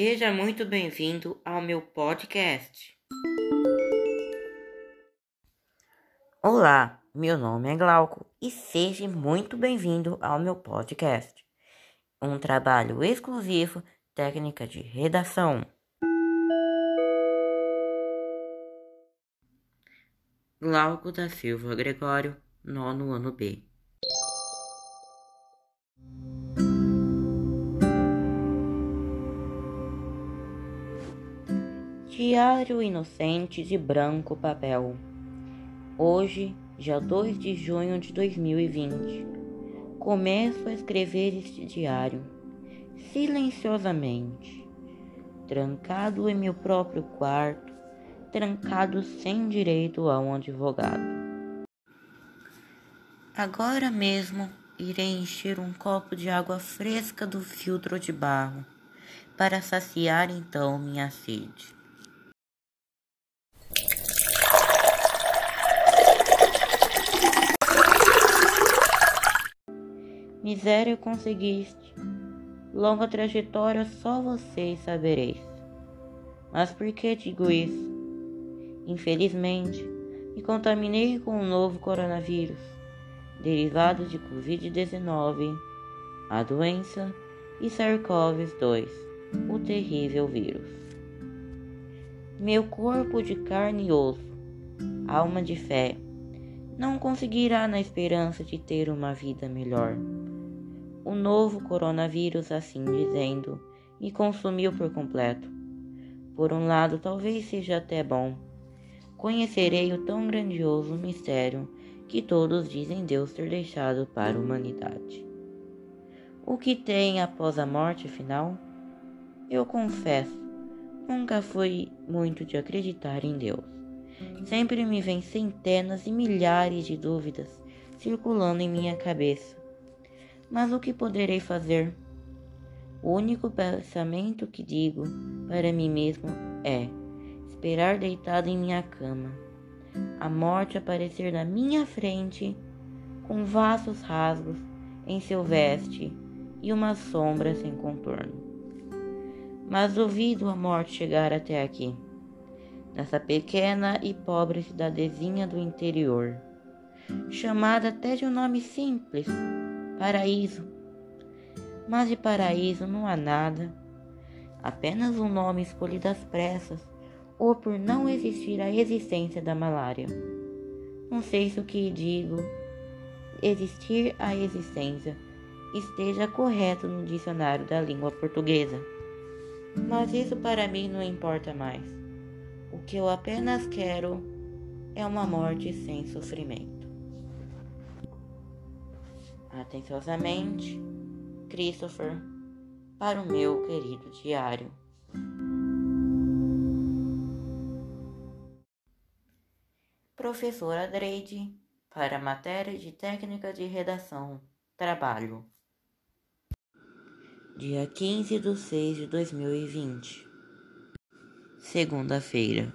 Seja muito bem-vindo ao meu podcast. Olá, meu nome é Glauco e seja muito bem-vindo ao meu podcast. Um trabalho exclusivo, técnica de redação. Glauco da Silva Gregório, nono ano B. Diário inocente de branco papel. Hoje, dia 2 de junho de 2020, começo a escrever este diário, silenciosamente, trancado em meu próprio quarto, trancado sem direito a um advogado. Agora mesmo irei encher um copo de água fresca do filtro de barro, para saciar então minha sede. Miséria conseguiste, longa trajetória só vocês sabereis. Mas por que digo isso? Infelizmente, me contaminei com o novo coronavírus, derivado de Covid-19, a doença e SARS-CoV-2, o terrível vírus. Meu corpo de carne e osso, alma de fé, não conseguirá na esperança de ter uma vida melhor o novo coronavírus, assim dizendo, me consumiu por completo. Por um lado, talvez seja até bom. Conhecerei o tão grandioso mistério que todos dizem Deus ter deixado para a humanidade. O que tem após a morte final? Eu confesso, nunca fui muito de acreditar em Deus. Sempre me vêm centenas e milhares de dúvidas circulando em minha cabeça. Mas o que poderei fazer? O único pensamento que digo para mim mesmo é esperar deitado em minha cama, a morte aparecer na minha frente com vastos rasgos em seu veste e uma sombra sem contorno. Mas duvido a morte chegar até aqui, nessa pequena e pobre cidadezinha do interior, chamada até de um nome simples paraíso. Mas de paraíso não há nada, apenas um nome escolhido às pressas ou por não existir a existência da malária. Não sei se o que digo, existir a existência, esteja correto no dicionário da língua portuguesa. Mas isso para mim não importa mais. O que eu apenas quero é uma morte sem sofrimento. Atenciosamente, Christopher, para o meu querido diário. Professora Dreide, para a matéria de técnica de redação, trabalho. Dia 15 de 6 de 2020, segunda-feira.